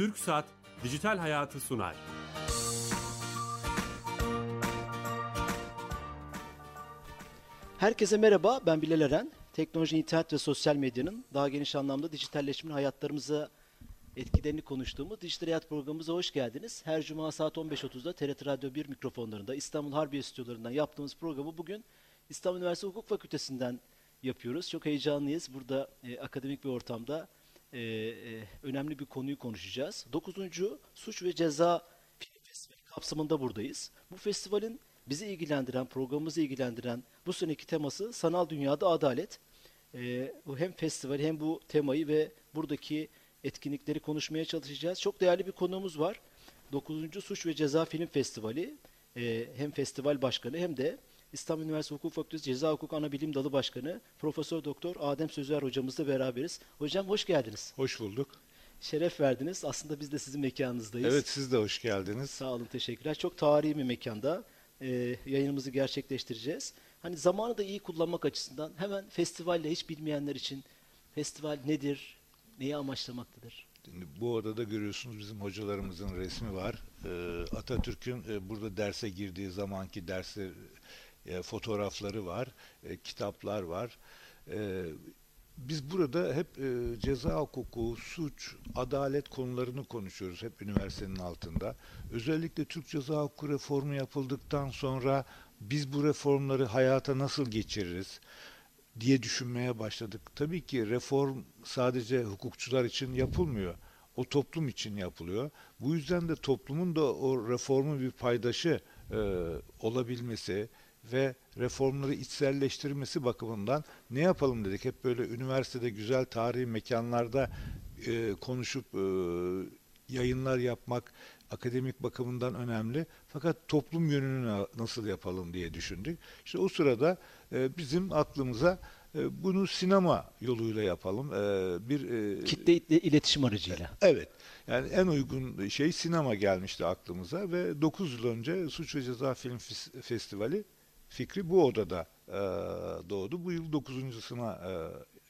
Türk Saat Dijital Hayatı sunar. Herkese merhaba, ben Bilal Eren. Teknoloji, internet ve sosyal medyanın daha geniş anlamda dijitalleşmenin hayatlarımıza etkilerini konuştuğumuz Dijital Hayat programımıza hoş geldiniz. Her cuma saat 15.30'da TRT Radyo 1 mikrofonlarında İstanbul Harbiye stüdyolarından yaptığımız programı bugün İstanbul Üniversitesi Hukuk Fakültesi'nden yapıyoruz. Çok heyecanlıyız. Burada e, akademik bir ortamda e, e, önemli bir konuyu konuşacağız. 9. Suç ve Ceza Film Festivali kapsamında buradayız. Bu festivalin bizi ilgilendiren, programımızı ilgilendiren bu seneki teması sanal dünyada adalet. E, bu hem festivali hem bu temayı ve buradaki etkinlikleri konuşmaya çalışacağız. Çok değerli bir konuğumuz var. 9. Suç ve Ceza Film Festivali e, hem festival başkanı hem de İstanbul Üniversitesi Hukuk Fakültesi Ceza Hukuk Ana Bilim Dalı Başkanı Profesör Doktor Adem Sözer hocamızla beraberiz. Hocam hoş geldiniz. Hoş bulduk. Şeref verdiniz. Aslında biz de sizin mekanınızdayız. Evet siz de hoş geldiniz. Sağ olun teşekkürler. Çok tarihi bir mekanda e, yayınımızı gerçekleştireceğiz. Hani zamanı da iyi kullanmak açısından hemen festivalle hiç bilmeyenler için festival nedir, neyi amaçlamaktadır? Şimdi bu odada görüyorsunuz bizim hocalarımızın resmi var. Ee, Atatürk'ün e, burada derse girdiği zamanki derse e, fotoğrafları var, e, kitaplar var. E, biz burada hep e, ceza hukuku, suç, adalet konularını konuşuyoruz hep üniversitenin altında. Özellikle Türk Ceza Hukuku reformu yapıldıktan sonra biz bu reformları hayata nasıl geçiririz diye düşünmeye başladık. Tabii ki reform sadece hukukçular için yapılmıyor. O toplum için yapılıyor. Bu yüzden de toplumun da o reformu bir paydaşı e, olabilmesi, ve reformları içselleştirmesi bakımından ne yapalım dedik. Hep böyle üniversitede güzel tarihi mekanlarda e, konuşup e, yayınlar yapmak akademik bakımından önemli. Fakat toplum yönünü nasıl yapalım diye düşündük. İşte o sırada e, bizim aklımıza e, bunu sinema yoluyla yapalım. E, bir e, kitle iletişim aracıyla. Evet. Yani en uygun şey sinema gelmişti aklımıza ve 9 yıl önce Suç ve Ceza Film Festivali fikri bu odada e, doğdu. Bu yıl dokuzuncusuna e,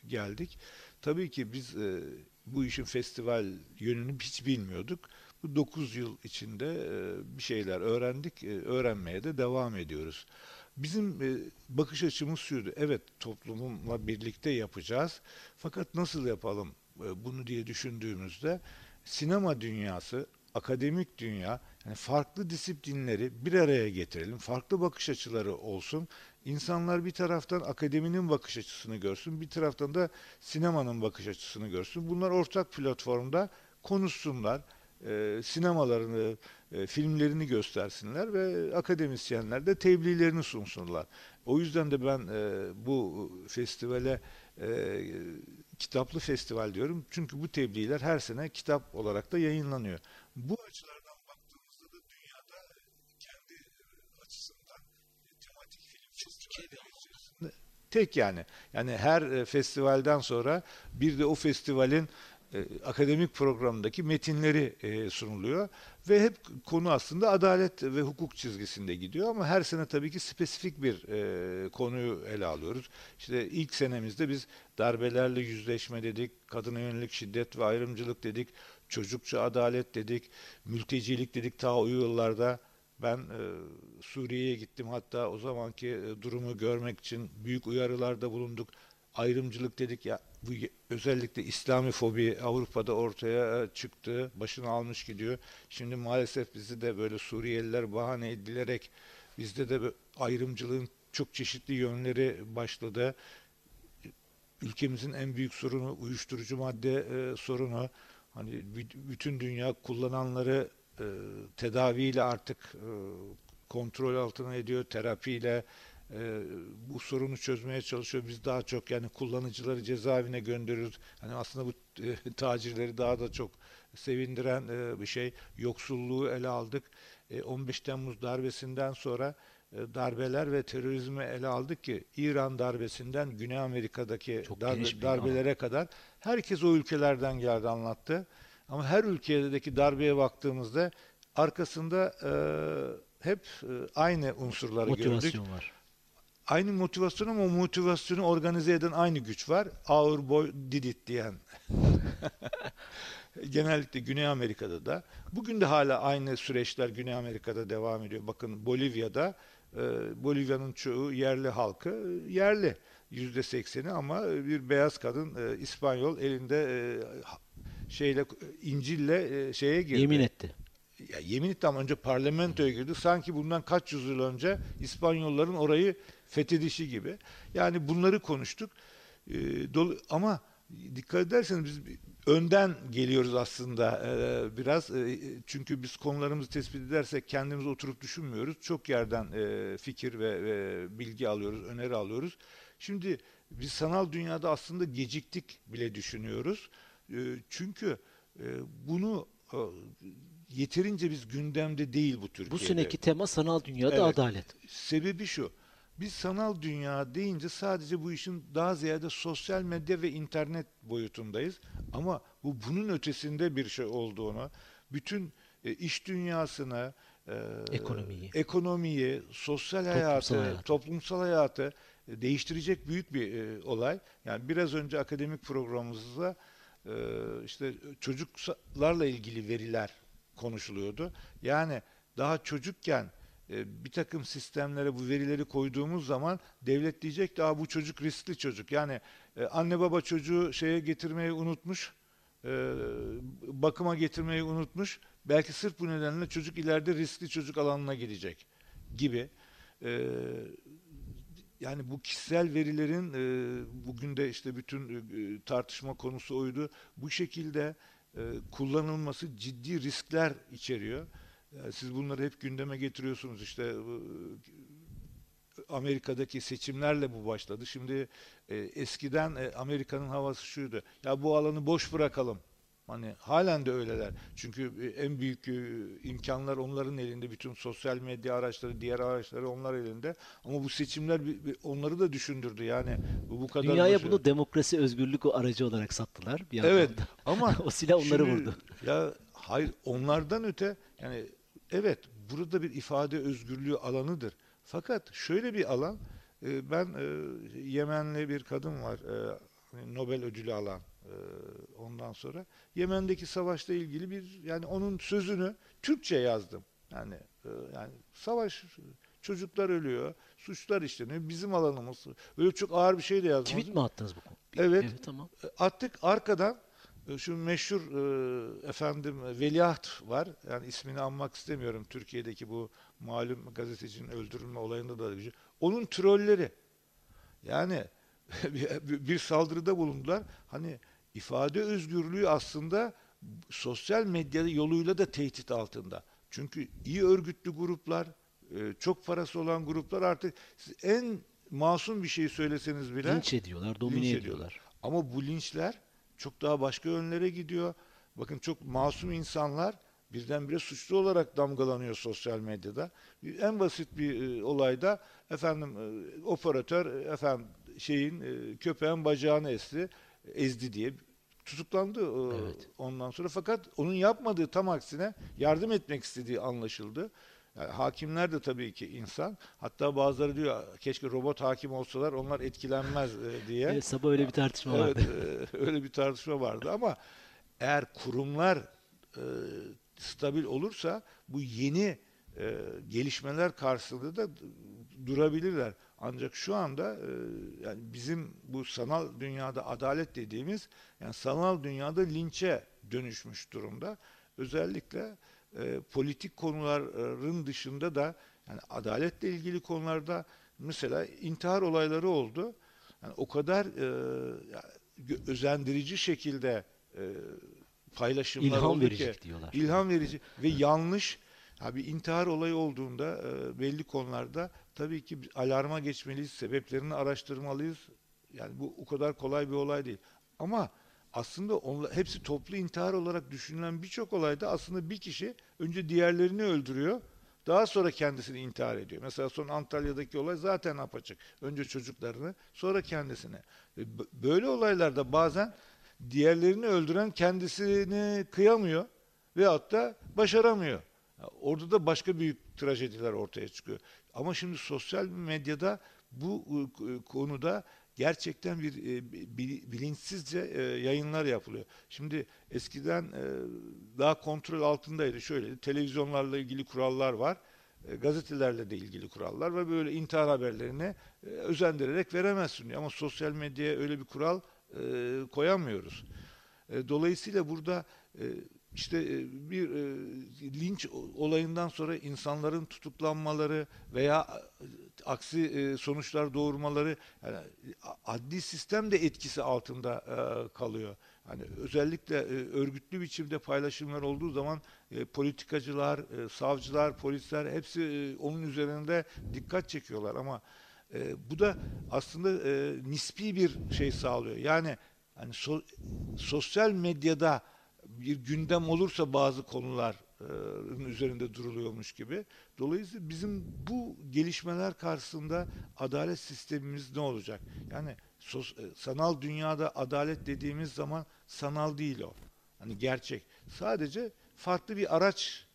geldik. Tabii ki biz e, bu işin festival yönünü hiç bilmiyorduk. Bu dokuz yıl içinde e, bir şeyler öğrendik, e, öğrenmeye de devam ediyoruz. Bizim e, bakış açımız şuydu, evet toplumla birlikte yapacağız. Fakat nasıl yapalım e, bunu diye düşündüğümüzde sinema dünyası akademik dünya yani farklı disiplinleri bir araya getirelim. Farklı bakış açıları olsun. İnsanlar bir taraftan akademinin bakış açısını görsün, bir taraftan da sinemanın bakış açısını görsün. Bunlar ortak platformda konuşsunlar. E, sinemalarını, e, filmlerini göstersinler ve akademisyenler de tebliğlerini sunsunlar. O yüzden de ben e, bu festivale e, kitaplı festival diyorum. Çünkü bu tebliğler her sene kitap olarak da yayınlanıyor. Bu açılardan baktığımızda da dünyada kendi açısından tematik film festivali tek yani. Yani her e, festivalden sonra bir de o festivalin e, akademik programındaki metinleri e, sunuluyor ve hep konu aslında adalet ve hukuk çizgisinde gidiyor ama her sene tabii ki spesifik bir e, konuyu ele alıyoruz. İşte ilk senemizde biz darbelerle yüzleşme dedik, kadına yönelik şiddet ve ayrımcılık dedik, çocukça adalet dedik, mültecilik dedik ta o yıllarda. Ben e, Suriye'ye gittim hatta o zamanki e, durumu görmek için büyük uyarılarda bulunduk ayrımcılık dedik ya bu özellikle İslami fobi Avrupa'da ortaya e, çıktı, başını almış gidiyor. Şimdi maalesef bizi de böyle Suriyeliler bahane edilerek bizde de ayrımcılığın çok çeşitli yönleri başladı. Ülkemizin en büyük sorunu uyuşturucu madde e, sorunu. Hani bütün dünya kullananları e, tedaviyle artık e, kontrol altına ediyor, terapiyle, e, bu sorunu çözmeye çalışıyor. Biz daha çok yani kullanıcıları cezaevine gönderiyoruz. Hani aslında bu e, tacirleri daha da çok sevindiren e, bir şey. Yoksulluğu ele aldık. E, 15 Temmuz darbesinden sonra e, darbeler ve terörizmi ele aldık ki İran darbesinden Güney Amerika'daki darbe, darbelere ama. kadar herkes o ülkelerden geldi anlattı. Ama her ülkedeki darbeye baktığımızda arkasında e, hep e, aynı unsurları Motivasyon gördük. var aynı motivasyon ama o motivasyonu organize eden aynı güç var. Ağır boy did it diyen. genellikle Güney Amerika'da da bugün de hala aynı süreçler Güney Amerika'da devam ediyor. Bakın Bolivya'da e, Bolivya'nın çoğu yerli halkı e, yerli yüzde sekseni ama bir beyaz kadın e, İspanyol elinde e, şeyle İncil'le e, şeye girdi. Yemin etti. Ya yemin etti ama önce parlamentoya girdi. Sanki bundan kaç yüzyıl önce İspanyolların orayı fethedişi gibi. Yani bunları konuştuk. E, dolu, ama dikkat ederseniz biz önden geliyoruz aslında e, biraz. E, çünkü biz konularımızı tespit edersek kendimiz oturup düşünmüyoruz. Çok yerden e, fikir ve, ve bilgi alıyoruz, öneri alıyoruz. Şimdi biz sanal dünyada aslında geciktik bile düşünüyoruz. E, çünkü e, bunu e, yeterince biz gündemde değil bu Türkiye'de. Bu seneki tema sanal dünyada Evet. adalet. Sebebi şu. Biz sanal dünya deyince sadece bu işin daha ziyade sosyal medya ve internet boyutundayız. Ama bu bunun ötesinde bir şey olduğunu, bütün e, iş dünyasını, e, Ekonomiyi. ekonomiyi, sosyal Toplumsal hayatı, hayatı. toplumsal hayatı değiştirecek büyük bir e, olay. Yani biraz önce akademik programımızda e, işte çocuklarla ilgili veriler konuşuluyordu. Yani daha çocukken e, bir takım sistemlere bu verileri koyduğumuz zaman devlet diyecek Aa, bu çocuk riskli çocuk. Yani e, anne baba çocuğu şeye getirmeyi unutmuş, e, bakıma getirmeyi unutmuş. Belki sırf bu nedenle çocuk ileride riskli çocuk alanına girecek gibi. E, yani bu kişisel verilerin e, bugün de işte bütün e, tartışma konusu oydu. Bu şekilde e, kullanılması ciddi riskler içeriyor. E, siz bunları hep gündeme getiriyorsunuz. İşte e, Amerika'daki seçimlerle bu başladı. Şimdi e, eskiden e, Amerika'nın havası şuydu. Ya bu alanı boş bırakalım. Hani halen de öyleler. Çünkü e, en büyük e, imkanlar onların elinde. Bütün sosyal medya araçları, diğer araçları onlar elinde. Ama bu seçimler onları da düşündürdü. Yani bu bu kadar Dünyaya başı- bunu demokrasi, özgürlük o aracı olarak sattılar bir Evet ama o silah onları şimdi- vurdu. Ya hayır onlardan öte yani evet burada bir ifade özgürlüğü alanıdır. Fakat şöyle bir alan e, ben Yemenli bir kadın var hani Nobel ödülü alan ondan sonra Yemen'deki savaşla ilgili bir yani onun sözünü Türkçe yazdım. Yani e, yani savaş çocuklar ölüyor, suçlar işleniyor. Bizim alanımız. Öyle çok ağır bir şey de yazdım. Tweet mi attınız bu konu? Evet. Evet tamam. Attık arkadan e, şu meşhur e, efendim veliaht var. Yani ismini anmak istemiyorum. Türkiye'deki bu malum gazetecinin öldürülme olayında da gücü. Onun trolleri. Yani bir, bir saldırıda bulundular. Hani ifade özgürlüğü aslında sosyal medya yoluyla da tehdit altında. Çünkü iyi örgütlü gruplar, e, çok parası olan gruplar artık en masum bir şey söyleseniz bile Linç ediyorlar, domine linç ediyorlar. ama bu linçler çok daha başka yönlere gidiyor. Bakın çok masum insanlar birdenbire suçlu olarak damgalanıyor sosyal medyada. En basit bir e, olayda efendim e, operatör e, efendim şeyin e, köpeğin bacağını esti, ezdi diye tutuklandı e, Evet. ondan sonra fakat onun yapmadığı tam aksine yardım etmek istediği anlaşıldı. Yani hakimler de tabii ki insan. Hatta bazıları diyor keşke robot hakim olsalar onlar etkilenmez e, diye. Evet, sabah öyle bir tartışma Evet, vardı. e, öyle bir tartışma vardı ama eğer kurumlar e, stabil olursa bu yeni e, gelişmeler karşısında da durabilirler. Ancak şu anda e, yani bizim bu sanal dünyada adalet dediğimiz yani sanal dünyada linçe dönüşmüş durumda. Özellikle e, politik konuların dışında da yani adaletle ilgili konularda mesela intihar olayları oldu. Yani o kadar e, özendirici şekilde e, paylaşımlar İlham oldu verecek ki diyorlar. ilham verici ve yanlış ya bir intihar olayı olduğunda e, belli konularda tabii ki alarma geçmeliyiz, sebeplerini araştırmalıyız. Yani bu o kadar kolay bir olay değil. Ama aslında onlar, hepsi toplu intihar olarak düşünülen birçok olayda aslında bir kişi önce diğerlerini öldürüyor. Daha sonra kendisini intihar ediyor. Mesela son Antalya'daki olay zaten apaçık. Önce çocuklarını, sonra kendisini. Ve Böyle olaylarda bazen diğerlerini öldüren kendisini kıyamıyor veyahut da başaramıyor. Orada da başka büyük trajediler ortaya çıkıyor. Ama şimdi sosyal medyada bu e, konuda gerçekten bir e, bi- bilinçsizce e, yayınlar yapılıyor. Şimdi eskiden e, daha kontrol altındaydı. Şöyle televizyonlarla ilgili kurallar var. E, gazetelerle de ilgili kurallar ve böyle intihar haberlerini e, özendirerek veremezsin. Ama sosyal medyaya öyle bir kural e, koyamıyoruz. E, dolayısıyla burada e, işte e, bir e, linç olayından sonra insanların tutuklanmaları veya e, aksi sonuçlar doğurmaları yani adli sistem de etkisi altında kalıyor. Hani özellikle örgütlü biçimde paylaşımlar olduğu zaman politikacılar, savcılar, polisler hepsi onun üzerinde dikkat çekiyorlar ama bu da aslında nispi bir şey sağlıyor. Yani hani so- sosyal medyada bir gündem olursa bazı konuların üzerinde duruluyormuş gibi. Dolayısıyla bizim bu gelişmeler karşısında adalet sistemimiz ne olacak? Yani sos- sanal dünyada adalet dediğimiz zaman sanal değil o. Hani gerçek. Sadece farklı bir araç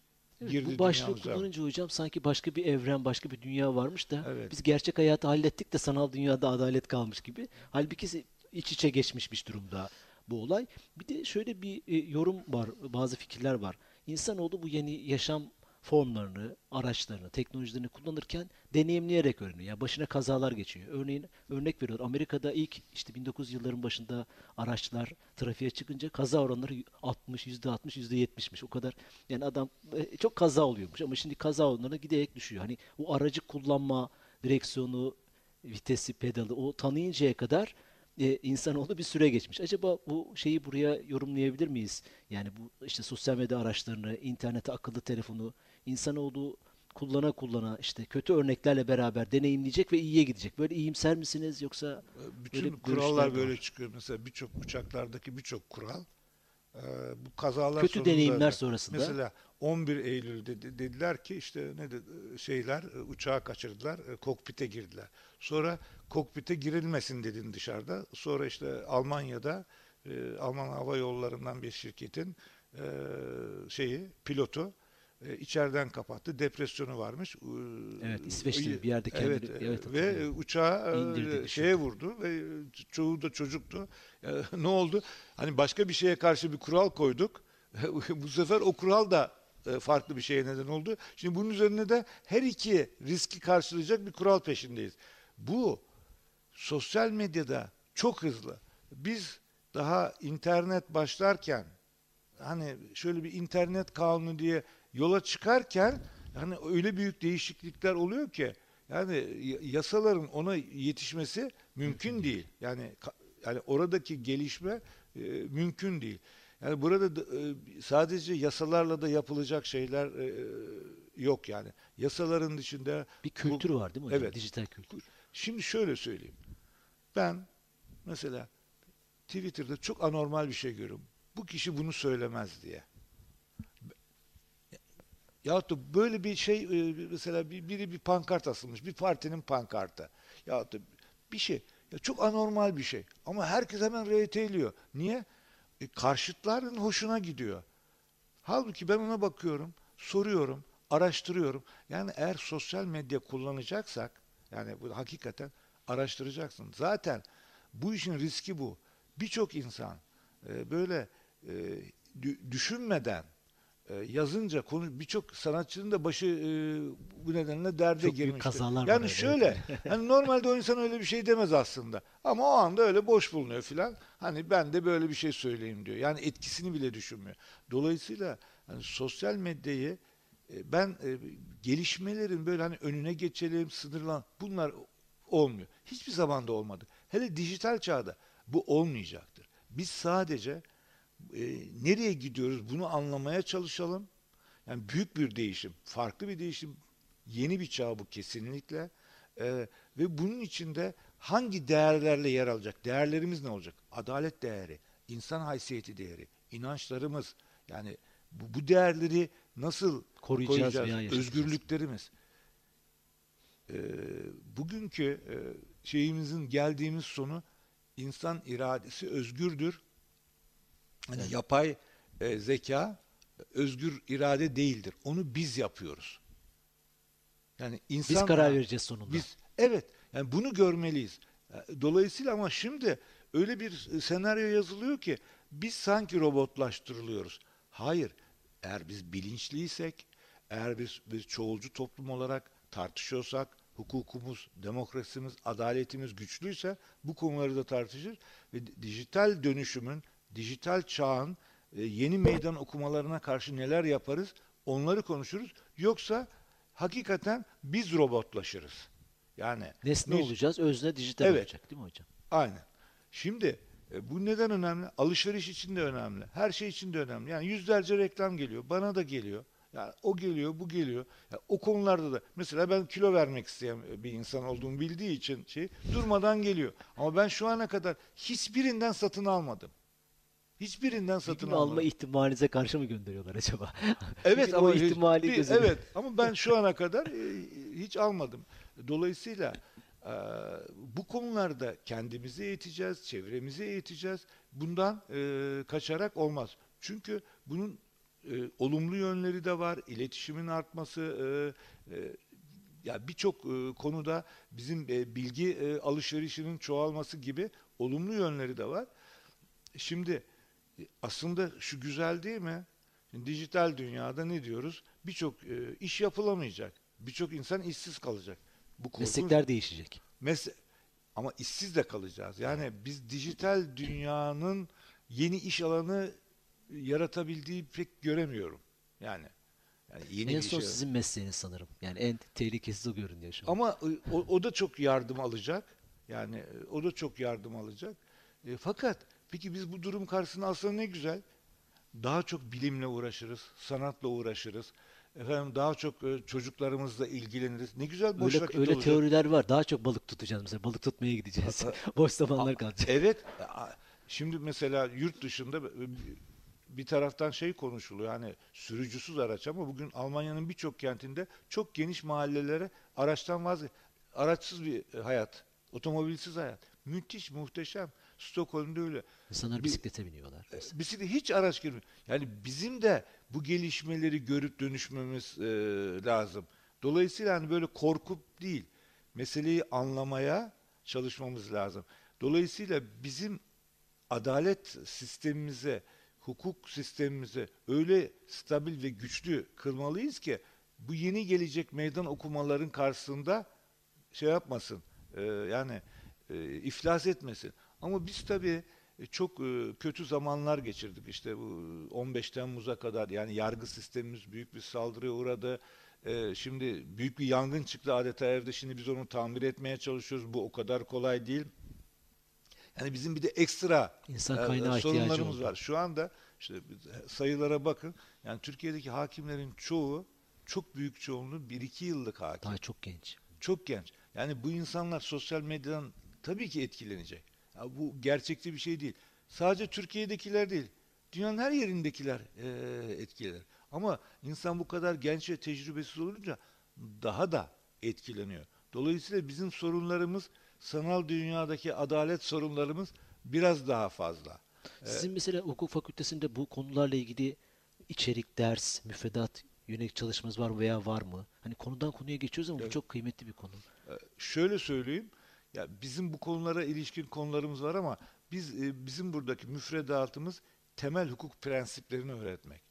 Evet, girdi bu başlığı dünyamıza. kullanınca hocam sanki başka bir evren, başka bir dünya varmış da Evet. biz gerçek hayatı hallettik de sanal dünyada adalet kalmış gibi. Halbuki iç içe geçmişmiş durumda bu olay. Bir de şöyle bir e, yorum var, bazı fikirler var. İnsanoğlu bu yeni yaşam formlarını, araçlarını, teknolojilerini kullanırken deneyimleyerek öğreniyor. Yani başına kazalar geçiyor. Örneğin örnek veriyor. Amerika'da ilk işte 1900 yılların başında araçlar trafiğe çıkınca kaza oranları 60, %60, %70'miş. O kadar yani adam e, çok kaza oluyormuş ama şimdi kaza oranları giderek düşüyor. Hani o aracı kullanma, direksiyonu, vitesi, pedalı o tanıyıncaya kadar e, insanoğlu bir süre geçmiş. Acaba bu şeyi buraya yorumlayabilir miyiz? Yani bu işte sosyal medya araçlarını, internete, akıllı telefonu insanoğlu kullana kullana işte kötü örneklerle beraber deneyimleyecek ve iyiye gidecek. Böyle iyimser misiniz yoksa Bütün Böyle kurallar böyle var. çıkıyor. Mesela birçok uçaklardaki birçok kural e, bu kazalar Kötü sonunda deneyimler da- sonrasında. Mesela 11 Eylül'de de- dediler ki işte ne de, şeyler e, uçağı kaçırdılar, e, kokpite girdiler. Sonra kokpite girilmesin dedin dışarıda. Sonra işte Almanya'da e, Alman Hava Yolları'ndan bir şirketin e, şeyi pilotu e, içeriden kapattı. Depresyonu varmış. E, Evet, İsveçli bir yerde kendini- evet, evet, e, ve uçağı e, İndirdi, düşürdü. şeye vurdu ve çoğu da çocuktu. E, ne oldu? Hani başka bir şeye karşı bir kural koyduk. Bu sefer o kural da e, farklı bir şeye neden oldu. Şimdi bunun üzerine de her iki riski karşılayacak bir kural peşindeyiz. Bu sosyal medyada çok hızlı. Biz daha internet başlarken hani şöyle bir internet kanunu diye yola çıkarken hani öyle büyük değişiklikler oluyor ki yani yasaların ona yetişmesi mümkün değil. Yani yani oradaki gelişme e, mümkün değil. Yani burada da, e, sadece yasalarla da yapılacak şeyler e, yok yani. Yasaların dışında bir bu- kültür var değil mi hocam? Evet. Dijital kültür. Şimdi şöyle söyleyeyim. Ben mesela Twitter'da çok anormal bir şey görüyorum. Bu kişi bunu söylemez diye. Yahut da böyle bir şey e, mesela bir- biri bir pankart asılmış. Bir partinin pankartı. Yahut da bir şey. Ya çok anormal bir şey. Ama herkes hemen RT'liyor. Niye? E, karşıtların hoşuna gidiyor. Halbuki ben ona bakıyorum, soruyorum, araştırıyorum. Yani eğer sosyal medya kullanacaksak, yani bu hakikaten araştıracaksın. Zaten bu işin riski bu. Birçok insan e, böyle e, dü- düşünmeden e, yazınca konu birçok sanatçının da başı e, bu nedenle derde Çok büyük girmiştir. kazalar var, yani evet. şöyle hani normalde o insan öyle bir şey demez aslında. Ama o anda öyle boş bulunuyor filan. Hani ben de böyle bir şey söyleyeyim diyor. Yani etkisini bile düşünmüyor. Dolayısıyla hani sosyal medyayı e, ben e, gelişmelerin böyle hani önüne geçelim, sınırlan bunlar olmuyor. Hiçbir zamanda olmadı. Hele dijital çağda bu olmayacaktır. Biz sadece e, nereye gidiyoruz bunu anlamaya çalışalım. Yani büyük bir değişim, farklı bir değişim, yeni bir çağ bu kesinlikle. E, ve bunun içinde hangi değerlerle yer alacak? Değerlerimiz ne olacak? Adalet değeri, insan haysiyeti değeri, inançlarımız. Yani bu, bu değerleri nasıl Koruyacağız koruyacağız? Özgürlüklerimiz. E, bugünkü e, şeyimizin geldiğimiz sonu insan iradesi özgürdür. Hani yapay e, zeka özgür irade değildir. Onu biz yapıyoruz. Yani insan Biz karar vereceğiz sonunda. Biz evet. Yani bunu görmeliyiz. E, Dolayısıyla ama şimdi öyle bir e, senaryo yazılıyor ki biz sanki robotlaştırılıyoruz. Hayır. Eğer biz bilinçliysek, eğer biz bir çoğulcu toplum olarak tartışıyorsak, hukukumuz, demokrasimiz, adaletimiz güçlüyse bu konuları da tartışır ve di- dijital dönüşümün, dijital çağın e, yeni meydan okumalarına karşı neler yaparız onları konuşuruz. Yoksa hakikaten biz robotlaşırız. Yani Nesne biz- olacağız, özne dijital Evet. olacak değil mi hocam? Aynen. Şimdi e, bu neden önemli? Alışveriş için de önemli. Her şey için de önemli. Yani yüzlerce reklam geliyor. Bana da geliyor. Yani o geliyor, bu geliyor. Ya o konularda da mesela ben kilo vermek isteyen bir insan olduğumu bildiği için şey durmadan geliyor. Ama ben şu ana kadar hiçbirinden satın almadım. Hiçbirinden Bir satın almadım. alma ihtimalinize karşı mı gönderiyorlar acaba? Evet ama o hiç- ihtimali bir- göze evet ama ben şu ana kadar e, hiç almadım. Dolayısıyla e, bu konularda kendimizi eğiteceğiz, çevremizi eğiteceğiz. Bundan e, kaçarak olmaz. Çünkü bunun olumlu yönleri de var. İletişimin artması, ya birçok konuda bizim bilgi alışverişinin çoğalması gibi olumlu yönleri de var. Şimdi aslında şu güzel değil mi? Şimdi dijital dünyada ne diyoruz? Birçok e, iş yapılamayacak. Birçok insan işsiz kalacak. Bu korkunç. Meslekler değişecek. Mesle- ama işsiz de kalacağız. Yani biz dijital dünyanın yeni iş alanı yaratabildiği pek göremiyorum. Yani yani yeni en son sizin mesleğiniz sanırım. Yani en tehlikesiz o görünüyor şu an. Ama e, o, o da çok yardım alacak. Yani e, o da çok yardım alacak. E, fakat peki biz bu durum karşısında aslında ne güzel. Daha çok bilimle uğraşırız, sanatla uğraşırız. Efendim daha çok e, çocuklarımızla ilgileniriz. Ne güzel boş öyle vakit öyle olacak. teoriler var. Daha çok balık tutacağız mesela. Balık tutmaya gideceğiz. Boş zamanlar kalacak. Evet. Şimdi mesela yurt dışında e, bir taraftan şey konuşuluyor hani sürücüsüz araç ama bugün Almanya'nın birçok kentinde çok geniş mahallelere araçtan vazge araçsız bir e, hayat, otomobilsiz hayat. Müthiş, muhteşem. Stockholm'da öyle. İnsanlar bisiklete biniyorlar. mesela. Bisiklet hiç araç girmiyor. Yani bizim de bu gelişmeleri görüp dönüşmemiz e, lazım. Dolayısıyla hani böyle korkup değil, meseleyi anlamaya çalışmamız lazım. Dolayısıyla bizim adalet sistemimize, hukuk sistemimize öyle stabil ve güçlü kılmalıyız ki bu yeni gelecek meydan okumaların karşısında şey yapmasın, e, yani e, iflas etmesin. Ama biz tabii e, çok e, kötü zamanlar geçirdik. İşte bu 15 Temmuz'a kadar yani yargı sistemimiz büyük bir saldırıya uğradı. E, şimdi büyük bir yangın çıktı adeta evde. Şimdi biz onu tamir etmeye çalışıyoruz. Bu o kadar kolay değil. Yani bizim bir de ekstra İnsan e, kaynağı sorunlarımız var. Şu anda işte sayılara bakın. Yani Türkiye'deki hakimlerin çoğu çok büyük çoğunluğu 1-2 yıllık hakim. Daha çok genç. Çok genç. Yani bu insanlar sosyal medyadan tabii ki etkilenecek. Ya bu gerçekçi bir şey değil. Sadece Türkiye'dekiler değil. Dünyanın her yerindekiler eee etkilenir. Ama insan bu kadar genç ve tecrübesiz olunca daha da etkileniyor. Dolayısıyla bizim sorunlarımız sanal dünyadaki adalet sorunlarımız biraz daha fazla. Sizin mesela hukuk fakültesinde bu konularla ilgili içerik, ders, müfredat yönelik çalışmanız var veya var mı? Hani konudan konuya geçiyoruz ama bu Evet. çok kıymetli bir konu. Ee, şöyle söyleyeyim. Ya bizim bu konulara ilişkin konularımız var ama biz e, bizim buradaki müfredatımız temel hukuk prensiplerini öğretmek.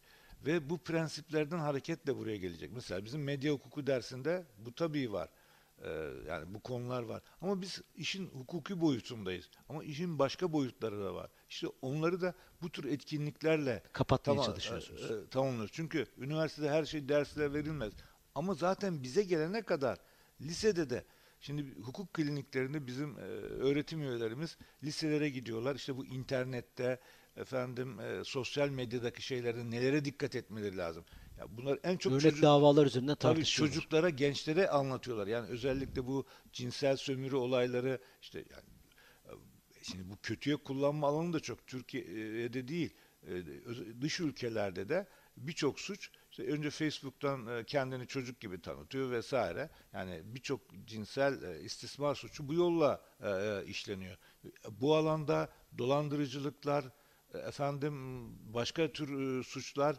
Ve bu prensiplerden hareketle buraya gelecek. Mesela bizim medya hukuku dersinde bu tabii var. Ee, yani bu konular var. Ama biz işin hukuki boyutundayız. Ama işin başka boyutları da var. İşte onları da bu tür etkinliklerle Kapatmaya Tamam, çalışıyorsunuz. e, e, tamamlıyoruz. Çünkü üniversitede her şey dersle verilmez. Ama zaten bize gelene kadar lisede de şimdi hukuk kliniklerinde bizim e, öğretim üyelerimiz liselere gidiyorlar. İşte bu internette efendim e, sosyal medyadaki şeylerde nelere dikkat etmeleri lazım. Ya bunlar en çok Örnek çocuk- davalar üzerinden Tabii çocuklara, gençlere anlatıyorlar. Yani özellikle bu cinsel sömürü olayları işte yani e, şimdi bu kötüye kullanma alanı da çok Türkiye'de değil. e, Dış ülkelerde de birçok suç işte önce Facebook'tan e, kendini çocuk gibi tanıtıyor vesaire. Yani birçok cinsel e, istismar suçu bu yolla e, işleniyor. Bu alanda dolandırıcılıklar, efendim başka tür suçlar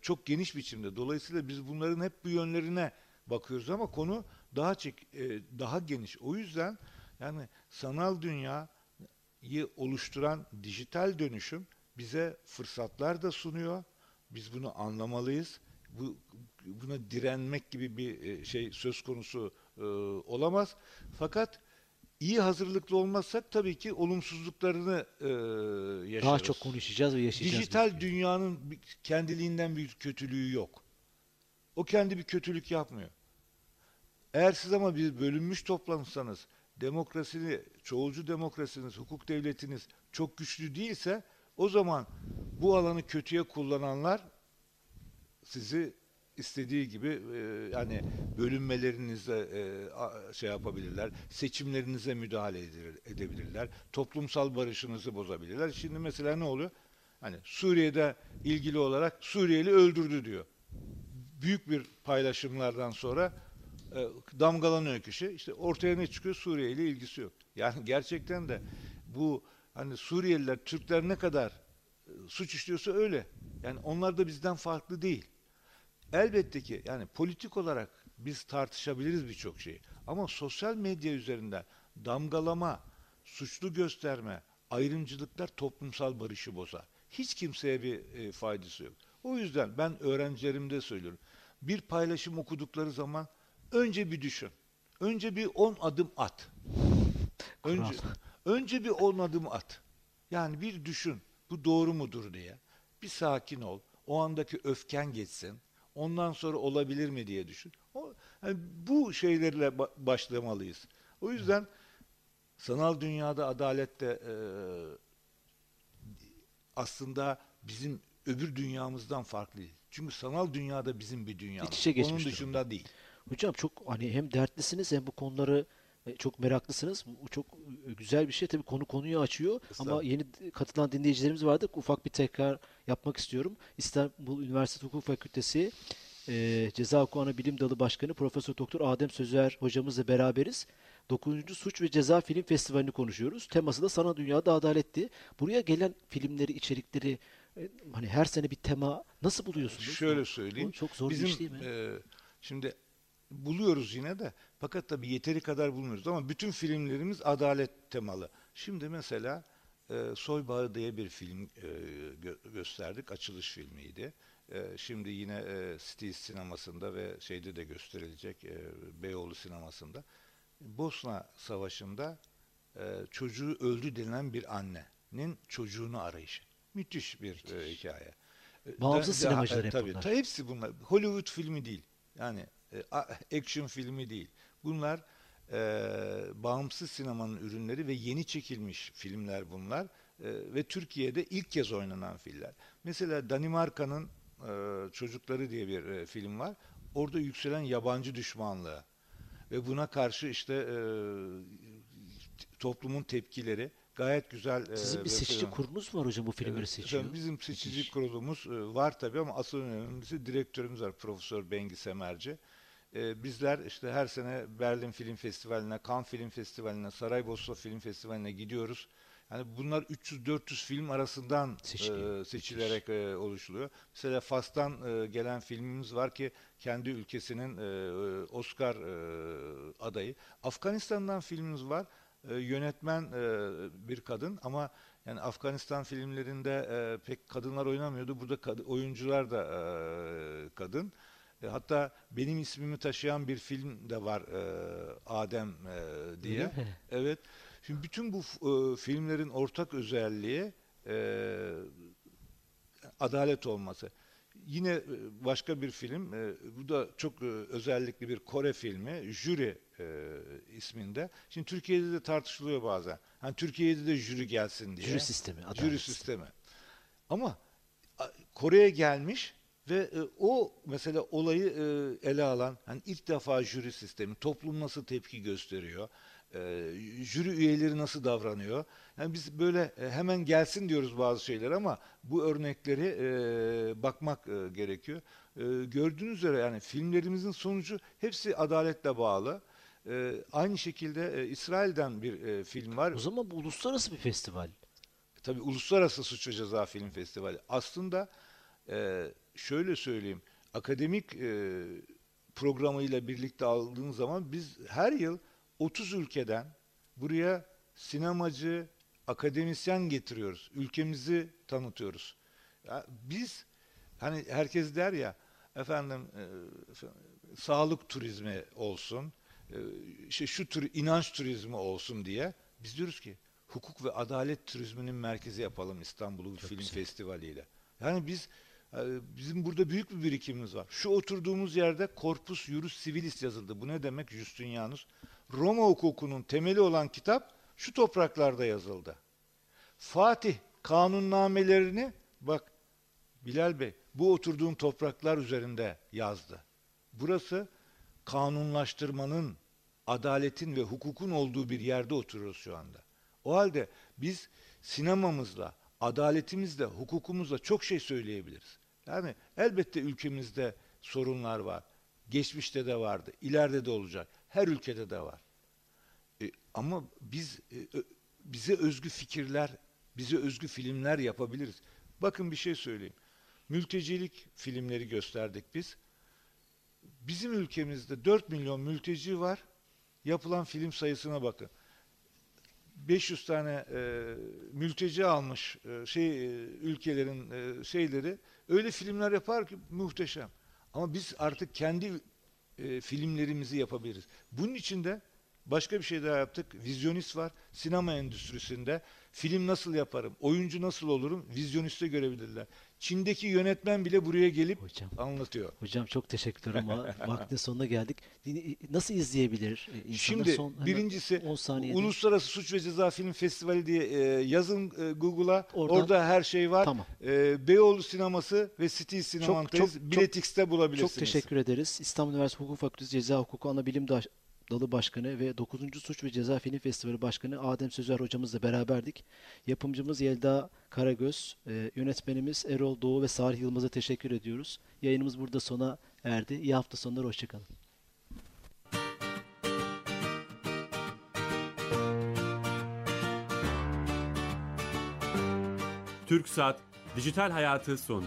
çok geniş biçimde. Dolayısıyla biz bunların hep bu yönlerine bakıyoruz ama konu daha çek, daha geniş. O yüzden Yani sanal dünyayı oluşturan dijital dönüşüm bize fırsatlar da sunuyor. Biz bunu anlamalıyız. Bu buna direnmek gibi bir e, şey söz konusu e, olamaz. Fakat iyi hazırlıklı olmazsak tabii ki olumsuzluklarını e, yaşarız. Daha çok konuşacağız ve yaşayacağız. Dijital dünyanın bir- kendiliğinden bir kötülüğü yok. O kendi bir kötülük yapmıyor. Eğer siz ama bir bölünmüş toplanırsanız, demokrasini, çoğulcu demokrasiniz, hukuk devletiniz çok güçlü değilse o zaman bu alanı kötüye kullananlar sizi istediği gibi e, yani bölünmelerinize e, şey yapabilirler, seçimlerinize müdahale ede- edebilirler, toplumsal barışınızı bozabilirler. Şimdi mesela ne oluyor? Hani Suriye'de ilgili olarak Suriyeli öldürdü diyor. Büyük bir paylaşımlardan sonra e, damgalanıyor kişi. İşte ortaya ne çıkıyor? Suriye ile ilgisi yok. Yani gerçekten de bu hani Suriyeliler, Türkler ne kadar e, suç işliyorsa öyle. Yani onlar da bizden farklı değil. Elbette ki yani politik olarak biz tartışabiliriz birçok şeyi. Ama sosyal medya üzerinden damgalama, suçlu gösterme, ayrımcılıklar toplumsal barışı bozar. Hiç kimseye bir e, faydası yok. O yüzden ben öğrencilerimde söylüyorum. Bir paylaşım okudukları zaman önce bir düşün. Önce bir 10 adım at. Önce, önce bir 10 adım at. Yani bir düşün. Bu doğru mudur diye. Bir sakin ol. O andaki öfken geçsin. Ondan sonra olabilir mi diye düşün. O, yani bu şeylerle ba- başlamalıyız. O yüzden sanal dünyada adalet de e, aslında bizim öbür dünyamızdan farklı. Çünkü sanal dünyada bizim bir dünyamız. İç içe Onun durumda. dışında değil. Hocam çok hani hem dertlisiniz hem bu konuları çok meraklısınız. Bu çok e, güzel bir şey. Tabii konu konuyu açıyor. Ama yeni katılan dinleyicilerimiz vardı. Ufak bir tekrar yapmak istiyorum. İstanbul Üniversitesi Hukuk Fakültesi e, Ceza Hukuku Bilim Dalı Başkanı Profesör Doktor Adem Sözer hocamızla beraberiz. 9. Suç ve Ceza Film Festivali'ni konuşuyoruz. Teması da Sana Dünyada Adaletti. Buraya gelen filmleri, içerikleri e, hani her sene bir tema nasıl buluyorsunuz? Şöyle söyleyeyim. Bu çok zor Bizim, bir iş değil mi? e, şimdi buluyoruz yine de fakat tabii yeteri kadar bulmuyoruz ama bütün filmlerimiz adalet temalı. Şimdi mesela e, Soybağı diye bir film e, gö- gösterdik. Açılış filmiydi. E, şimdi yine e, City sinemasında ve şeyde de gösterilecek e, Beyoğlu sinemasında. Bosna Savaşı'nda e, çocuğu öldü denilen bir annenin çocuğunu arayışı. Müthiş bir e, hikaye. E, Bağımsız da- sinemacılar hep tabii, bunlar. ta- hepsi bunlar. Hollywood filmi değil. Yani e, action filmi değil. Bunlar e, bağımsız sinemanın ürünleri ve yeni çekilmiş filmler bunlar. E, ve Türkiye'de ilk kez oynanan filmler. Mesela Danimarka'nın e, Çocukları diye bir e, film var. Orada yükselen yabancı düşmanlığı ve buna karşı işte e, toplumun tepkileri gayet güzel. e, Sizin bir ve seçici film. kurulunuz mu var hocam bu filmleri Evet, seçiyor? efendim, bizim seçici Müthiş. kurulumuz e, var tabii ama asıl önemlisi direktörümüz var Profesör Bengi Semerci. E, bizler işte her sene Berlin Film Festivali'ne, Cannes Film Festivali'ne, Saraybosna Film Festivali'ne gidiyoruz. Yani bunlar 300-400 film arasından e, seçilerek e, oluşuluyor. Mesela Fas'tan e, gelen filmimiz var ki kendi ülkesinin e, Oscar e, adayı. Afganistan'dan filmimiz var. E, yönetmen e, bir kadın ama yani Afganistan filmlerinde e, pek kadınlar oynamıyordu. Burada kad- oyuncular da e, kadın. E, hatta benim ismimi taşıyan bir film de var e, Adem e, diye. Evet. Şimdi bütün bu e, filmlerin ortak özelliği e, adalet olması. Yine e, başka bir film, e, bu da çok e, özellikli bir Kore filmi, Jüri e, isminde. Şimdi Türkiye'de de tartışılıyor bazen. Hani Türkiye'de de jüri gelsin diye. Jüri sistemi, adalet Jüri sistemi. Ama Kore'ye gelmiş ve e, o mesela olayı e, ele alan, hani ilk defa jüri sistemi, toplum nasıl tepki gösteriyor, e, jüri üyeleri nasıl davranıyor. Yani biz böyle e, hemen gelsin diyoruz bazı şeyler ama bu örnekleri e, bakmak e, gerekiyor. E, gördüğünüz üzere yani filmlerimizin sonucu hepsi adaletle bağlı. E, aynı şekilde e, İsrail'den bir e, film var. O zaman bu uluslararası bir festival. Tabii Uluslararası Suç ve Ceza Film Festivali. Aslında e, şöyle söyleyeyim, akademik e, programıyla birlikte aldığın zaman biz her yıl 30 ülkeden buraya sinemacı, akademisyen getiriyoruz. Ülkemizi tanıtıyoruz. Ya biz hani herkes der ya efendim e, sağlık turizmi olsun, e, işte şu tür inanç turizmi olsun diye biz diyoruz ki hukuk ve adalet turizminin merkezi yapalım İstanbul Film güzel. Festivali ile. Yani biz bizim burada büyük bir birikimimiz var. Şu oturduğumuz yerde Corpus Juris Civilis yazıldı. Bu ne demek Justinianus? Roma hukukunun temeli olan kitap şu topraklarda yazıldı. Fatih kanunnamelerini bak Bilal Bey bu oturduğum topraklar üzerinde yazdı. Burası kanunlaştırmanın, adaletin ve hukukun olduğu bir yerde oturuyoruz şu anda. O halde biz sinemamızla, adaletimizle, hukukumuzla çok şey söyleyebiliriz. Yani elbette ülkemizde sorunlar var. Geçmişte de vardı, ileride de olacak. Her ülkede de var. E, ama biz e, bize özgü fikirler, bize özgü filmler yapabiliriz. Bakın bir şey söyleyeyim. Mültecilik filmleri gösterdik biz. Bizim ülkemizde 4 milyon mülteci var. Yapılan film sayısına bakın. 500 tane e, mülteci almış e, şey e, ülkelerin e, şeyleri öyle filmler yapar ki muhteşem. Ama biz artık kendi e, filmlerimizi yapabiliriz. Bunun için de başka bir şey daha yaptık. Vizyonist var. Sinema endüstrisinde film nasıl yaparım, oyuncu nasıl olurum vizyoniste görebilirler. Çin'deki yönetmen bile buraya gelip Hocam. anlatıyor. Hocam çok teşekkürler ama vaktin sonuna geldik. Nasıl izleyebilir e, insanlar? Şimdi son, hemen birincisi 10 saniyede. Uluslararası Suç ve Ceza Film Festivali diye e, yazın e, Google'a. Orada her şey var. Tamam. E, Beyoğlu Sineması ve City Sinema'dayız. çok- Biletix'te bulabilirsiniz. Çok teşekkür ederiz. İstanbul Üniversitesi Hukuk Fakültesi Ceza Hukuku Anabilim Daş- Dalı Başkanı ve 9. Suç ve Ceza Film Festivali Başkanı Adem Sözer hocamızla beraberdik. Yapımcımız Yelda Karagöz, e, yönetmenimiz Erol Doğu ve Salih Yılmaz'a teşekkür ediyoruz. Yayınımız burada sona erdi. İyi hafta sonları, hoşçakalın. TürkSat Dijital Hayatı sundu.